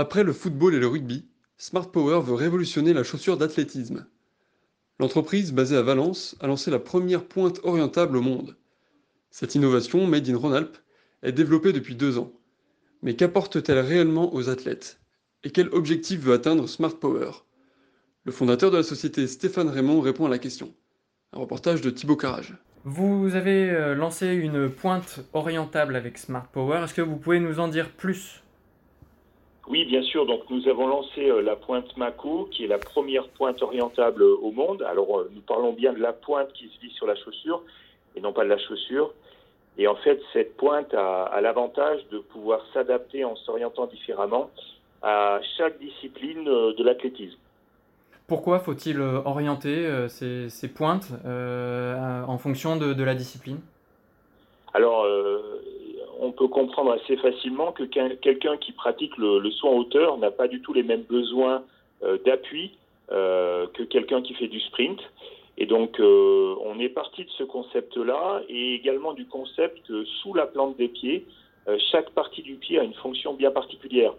Après le football et le rugby, Smart Power veut révolutionner la chaussure d'athlétisme. L'entreprise, basée à Valence, a lancé la première pointe orientable au monde. Cette innovation, made in Rhône-Alpes, est développée depuis deux ans. Mais qu'apporte-t-elle réellement aux athlètes? Et quel objectif veut atteindre Smart Power? Le fondateur de la société, Stéphane Raymond, répond à la question. Un reportage de Thibaut Carrage. Vous avez euh, lancé une pointe orientable avec Smart Power. Est-ce que vous pouvez nous en dire plus? Oui, bien sûr. Donc, nous avons lancé euh, la pointe Mako, qui est la première pointe orientable euh, au monde. Alors, euh, nous parlons bien de la pointe qui se vit sur la chaussure et non pas de la chaussure. Et en fait, cette pointe a, a l'avantage de pouvoir s'adapter en s'orientant différemment à chaque discipline de l'athlétisme. Pourquoi faut-il orienter ces, ces pointes euh, en fonction de, de la discipline? Alors, euh, on peut comprendre assez facilement que qu'un- quelqu'un qui pratique le, le saut en hauteur n'a pas du tout les mêmes besoins euh, d'appui euh, que quelqu'un qui fait du sprint. Et donc, euh, on est parti de ce concept-là et également du concept que sous la plante des pieds, chaque partie du pied a une fonction bien particulière.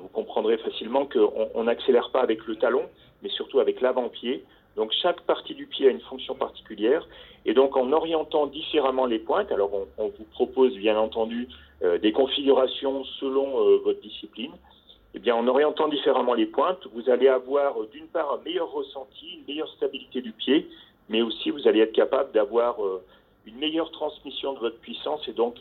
Vous comprendrez facilement qu'on on n'accélère pas avec le talon, mais surtout avec l'avant-pied. Donc, chaque partie du pied a une fonction particulière. Et donc, en orientant différemment les pointes, alors on, vous propose bien entendu euh, des configurations selon euh, votre discipline. Eh bien, en orientant différemment les pointes, vous allez avoir euh, d'une part un meilleur ressenti, une meilleure stabilité du pied, mais aussi vous allez être capable d'avoir une meilleure transmission de votre puissance et donc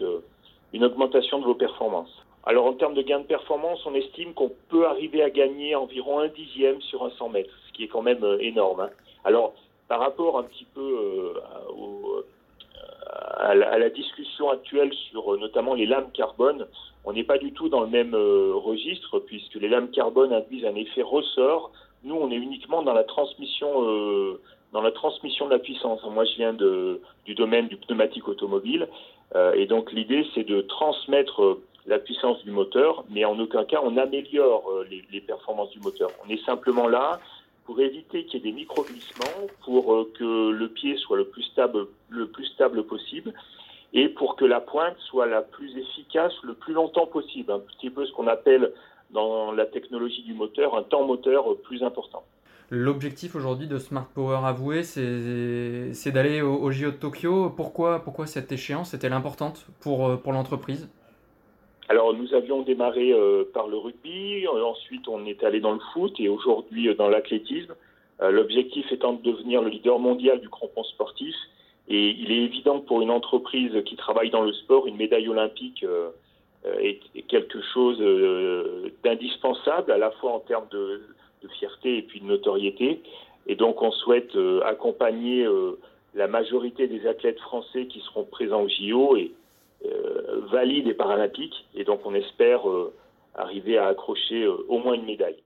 une augmentation de vos performances. Alors, en termes de gain de performance, on estime qu'on peut arriver à gagner environ un dixième sur un 100 mètres, ce qui est quand même énorme. hein. Alors, par rapport un petit peu euh, au- à, la, à la discussion actuelle sur euh, notamment les lames carbone, on n'est pas du tout dans le même euh, registre puisque les lames carbone induisent un effet ressort. Nous, on est uniquement dans la transmission, euh, dans la transmission de la puissance. Moi, je viens de, du domaine du pneumatique automobile euh, et donc l'idée, c'est de transmettre euh, la puissance du moteur, mais en aucun cas on améliore euh, les, les performances du moteur. On est simplement là pour éviter qu'il y ait des micro-glissements, pour euh, que le pied soit le plus stable, le plus stable possible, et pour que la pointe soit la plus efficace le plus longtemps possible. Un petit peu ce qu'on appelle dans la technologie du moteur un temps moteur plus important. L'objectif aujourd'hui de Smart Power Avoué, c'est c'est d'aller au, au JO de Tokyo. Pourquoi, pourquoi cette échéance? Est-elle importante pour, euh, pour l'entreprise? Alors nous avions démarré euh, par le rugby, euh, ensuite on est allé dans le foot et aujourd'hui euh, dans l'athlétisme. L'objectif étant de devenir le leader mondial du crampon sportif. Et il est évident que pour une entreprise qui travaille dans le sport, une médaille olympique est, quelque chose d'indispensable, à la fois en termes de, fierté et puis de notoriété. Et donc on souhaite accompagner la majorité des athlètes français qui seront présents au JO et Euh, valide et paralympique. Et donc, on espère euh, arriver à accrocher euh, au moins une médaille.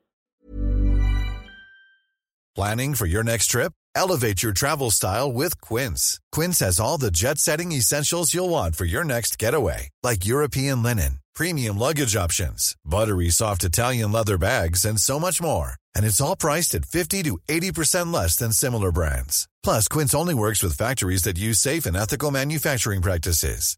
Planning for your next trip? Elevate your travel style with Quince. Quince has all the jet setting essentials you'll want for your next getaway, like European linen, premium luggage options, buttery soft Italian leather bags, and so much more. And it's all priced at 50 to 80% less than similar brands. Plus, Quince only works with factories that use safe and ethical manufacturing practices.